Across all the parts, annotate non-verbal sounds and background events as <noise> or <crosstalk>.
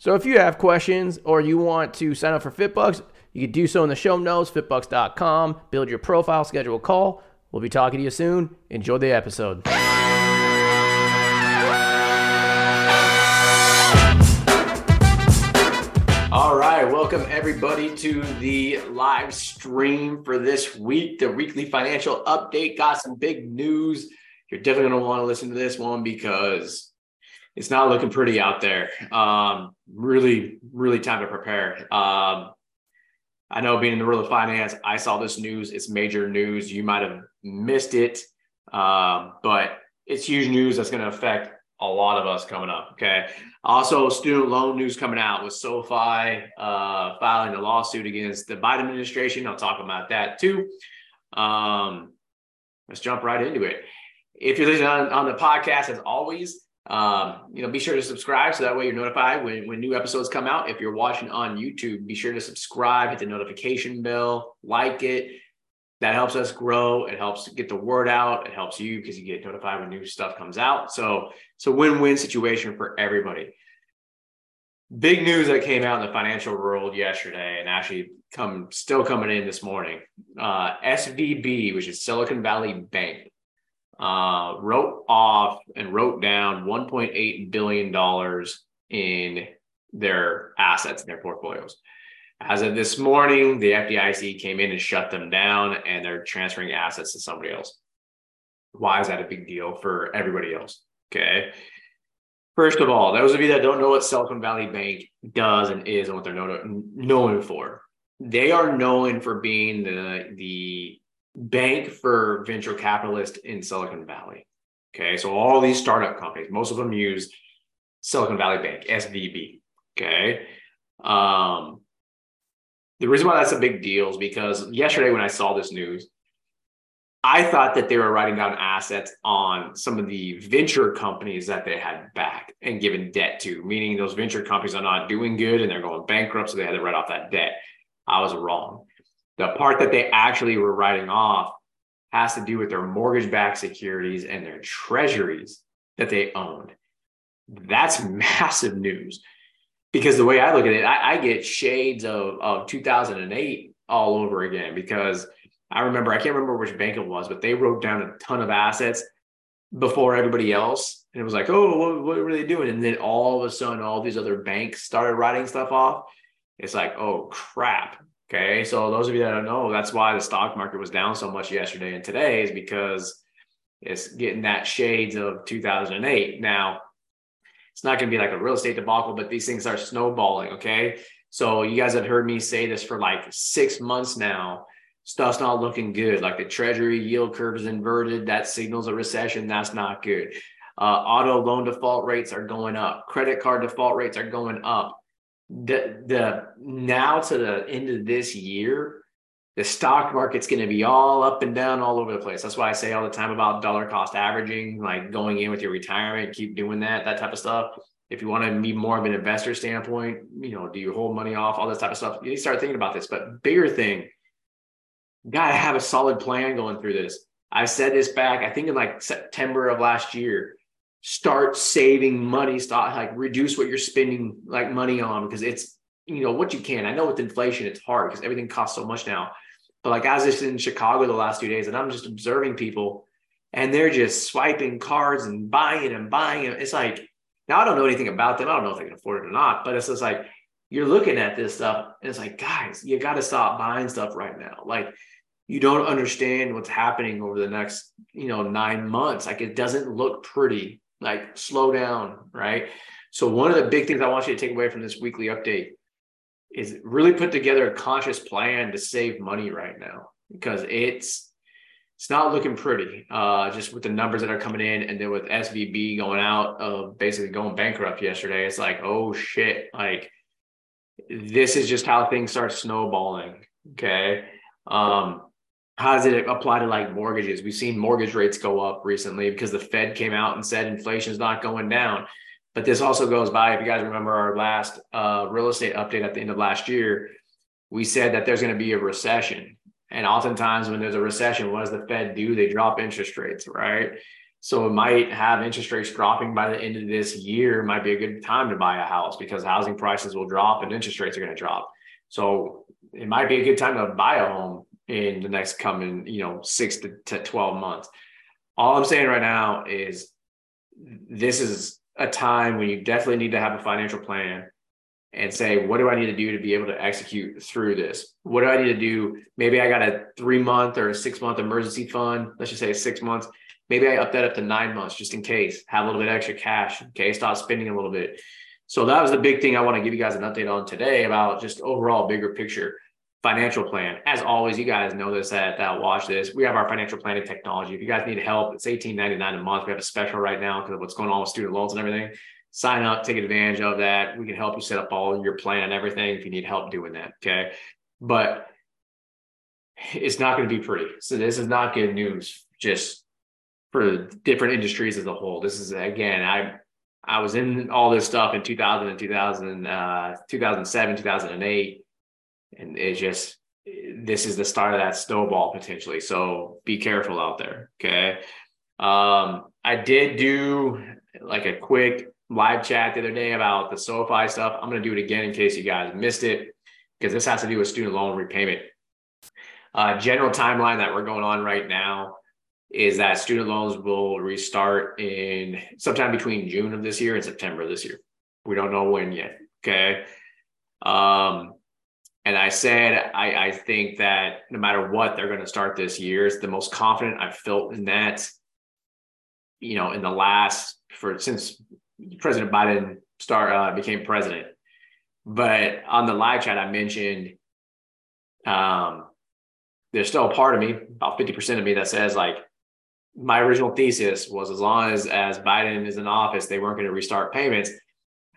So if you have questions or you want to sign up for FitBUX, you can do so in the show notes, fitbux.com. Build your profile, schedule a call. We'll be talking to you soon. Enjoy the episode. All right, welcome everybody to the live stream for this week, the weekly financial update. Got some big news. You're definitely going to want to listen to this one because it's not looking pretty out there. Um, really, really time to prepare. Um, I know being in the world of finance, I saw this news. It's major news. You might have missed it, um, but it's huge news that's going to affect a lot of us coming up. Okay. Also, student loan news coming out with SoFi uh, filing a lawsuit against the Biden administration. I'll talk about that too. Um, let's jump right into it. If you're listening on, on the podcast, as always, um, you know, be sure to subscribe so that way you're notified when, when new episodes come out. If you're watching on YouTube, be sure to subscribe, hit the notification bell, like it. That helps us grow. It helps get the word out. It helps you because you get notified when new stuff comes out. So it's a win-win situation for everybody. Big news that came out in the financial world yesterday, and actually come still coming in this morning. Uh, SVB, which is Silicon Valley Bank, uh, wrote off and wrote down 1.8 billion dollars in their assets in their portfolios. As of this morning, the FDIC came in and shut them down, and they're transferring assets to somebody else. Why is that a big deal for everybody else? Okay. First of all, those of you that don't know what Silicon Valley Bank does and is and what they're known for, they are known for being the the bank for venture capitalists in Silicon Valley. Okay, so all these startup companies, most of them use Silicon Valley Bank, SVB. Okay. Um, the reason why that's a big deal is because yesterday when I saw this news, I thought that they were writing down assets on some of the venture companies that they had backed and given debt to, meaning those venture companies are not doing good and they're going bankrupt, so they had to write off that debt. I was wrong. The part that they actually were writing off has to do with their mortgage backed securities and their treasuries that they owned. That's <laughs> massive news because the way I look at it, I, I get shades of, of 2008 all over again because I remember, I can't remember which bank it was, but they wrote down a ton of assets before everybody else. And it was like, oh, what, what were they doing? And then all of a sudden, all these other banks started writing stuff off. It's like, oh, crap. Okay. So those of you that don't know, that's why the stock market was down so much yesterday and today is because it's getting that shades of 2008. Now, it's not going to be like a real estate debacle, but these things are snowballing. Okay. So you guys have heard me say this for like six months now. Stuff's not looking good. Like the treasury yield curve is inverted. That signals a recession. That's not good. Uh, auto loan default rates are going up. Credit card default rates are going up the the now to the end of this year, the stock market's going to be all up and down all over the place. That's why I say all the time about dollar cost averaging, like going in with your retirement, keep doing that, that type of stuff. If you want to be more of an investor standpoint, you know, do you hold money off, all this type of stuff. You need to start thinking about this. But bigger thing, gotta have a solid plan going through this. I said this back, I think in like September of last year start saving money, start like reduce what you're spending like money on because it's you know what you can. I know with inflation it's hard because everything costs so much now. But like I was just in Chicago the last two days and I'm just observing people and they're just swiping cards and buying and buying. It's like now I don't know anything about them. I don't know if they can afford it or not, but it's just like you're looking at this stuff and it's like, guys, you got to stop buying stuff right now. Like you don't understand what's happening over the next, you know, nine months. Like it doesn't look pretty like slow down, right? So one of the big things I want you to take away from this weekly update is really put together a conscious plan to save money right now because it's it's not looking pretty uh, just with the numbers that are coming in and then with svb going out of basically going bankrupt yesterday it's like oh shit like this is just how things start snowballing. Okay. Um, how does it apply to like mortgages? We've seen mortgage rates go up recently because the Fed came out and said inflation is not going down. But this also goes by, if you guys remember our last uh, real estate update at the end of last year, we said that there's going to be a recession. And oftentimes, when there's a recession, what does the Fed do? They drop interest rates, right? So it might have interest rates dropping by the end of this year. Might be a good time to buy a house because housing prices will drop and interest rates are going to drop. So it might be a good time to buy a home in the next coming, you know, six to, to 12 months. All I'm saying right now is this is a time when you definitely need to have a financial plan and say, what do I need to do to be able to execute through this? What do I need to do? Maybe I got a three month or a six month emergency fund. Let's just say six months. Maybe I up that up to nine months just in case, have a little bit extra cash Okay. stop spending a little bit. So that was the big thing I want to give you guys an update on today about just overall bigger picture financial plan. As always, you guys know this that, that watch this. We have our financial planning technology. If you guys need help, it's $18.99 a month. We have a special right now because of what's going on with student loans and everything. Sign up, take advantage of that. We can help you set up all your plan and everything if you need help doing that. Okay. But it's not going to be pretty. So this is not good news just for different industries as a whole. This is again, I I was in all this stuff in 2000 and 2000, uh, 2007, 2008 and it just this is the start of that snowball potentially. So be careful out there. Okay. Um, I did do like a quick live chat the other day about the SoFi stuff. I'm going to do it again in case you guys missed it because this has to do with student loan repayment. Uh, general timeline that we're going on right now is that student loans will restart in sometime between June of this year and September of this year. We don't know when yet. Okay. Um, and I said, I, I think that no matter what they're going to start this year, it's the most confident I've felt in that, you know, in the last for since President Biden start uh, became president. But on the live chat, I mentioned um, there's still a part of me, about 50% of me, that says like my original thesis was as long as as Biden is in office, they weren't going to restart payments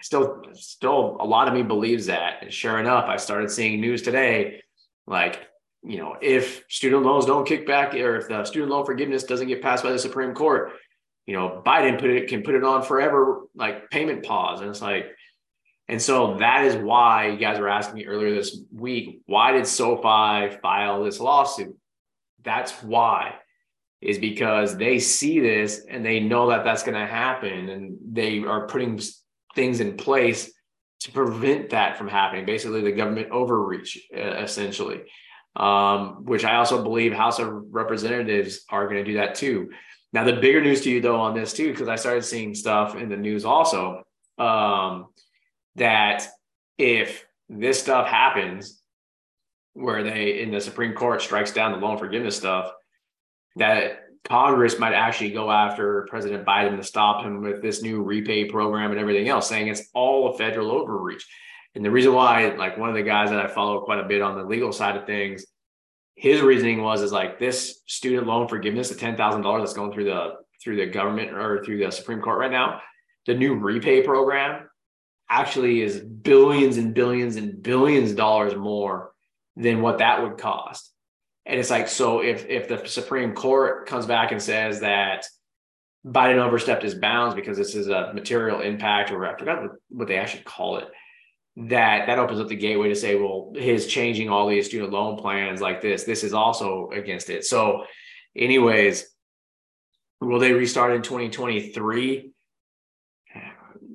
still still a lot of me believes that. And sure enough, I started seeing news today, like, you know, if student loans don't kick back or if the student loan forgiveness doesn't get passed by the Supreme Court, you know, Biden put it can put it on forever, like payment pause. And it's like, and so that is why you guys were asking me earlier this week, why did SoFi file this lawsuit? That's why is because they see this and they know that that's going to happen and they are putting things in place to prevent that from happening. Basically, the government overreach, essentially, um, which I also believe House of Representatives are going to do that too. Now, the bigger news to you, though, on this too, because I started seeing stuff in the news also um, that if this stuff happens, where they in the Supreme Court strikes down the loan forgiveness stuff, that Congress might actually go after President Biden to stop him with this new repay program and everything else, saying it's all a federal overreach. And the reason why, like one of the guys that I follow quite a bit on the legal side of things, his reasoning was is like this student loan forgiveness, the ten thousand dollars that's going through the through the government or through the Supreme Court right now, the new repay program actually is billions and billions and billions of dollars more than what that would cost. And it's like, so if if the Supreme Court comes back and says that Biden overstepped his bounds because this is a material impact, or I forgot what they actually call it, that that opens up the gateway to say, well, his changing all these student loan plans like this, this is also against it. So, anyways, will they restart in 2023?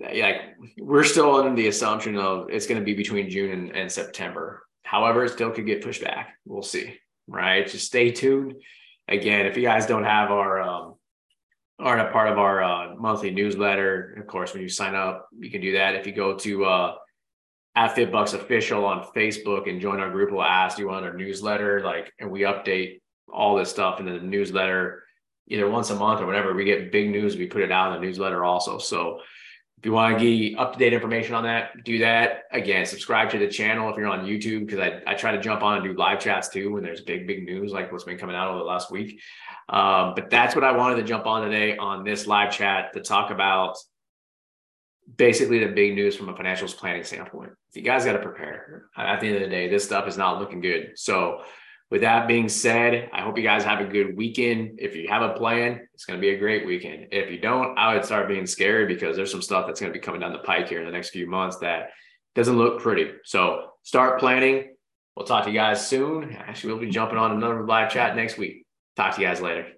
Like we're still under the assumption of it's going to be between June and, and September. However, it still could get pushed back. We'll see right? Just stay tuned. Again, if you guys don't have our um, aren't a part of our uh, monthly newsletter, of course, when you sign up, you can do that. If you go to uh, at FitBUX official on Facebook and join our group, we'll ask you on our newsletter, like, and we update all this stuff in the newsletter either once a month or whenever we get big news, we put it out in the newsletter also. So if you want to get up to date information on that, do that. Again, subscribe to the channel if you're on YouTube because I, I try to jump on and do live chats too when there's big, big news like what's been coming out over the last week. Um, but that's what I wanted to jump on today on this live chat to talk about basically the big news from a financials planning standpoint. If You guys got to prepare. At the end of the day, this stuff is not looking good. So, with that being said, I hope you guys have a good weekend. If you have a plan, it's going to be a great weekend. If you don't, I would start being scared because there's some stuff that's going to be coming down the pike here in the next few months that doesn't look pretty. So, start planning. We'll talk to you guys soon. Actually, we'll be jumping on another live chat next week. Talk to you guys later.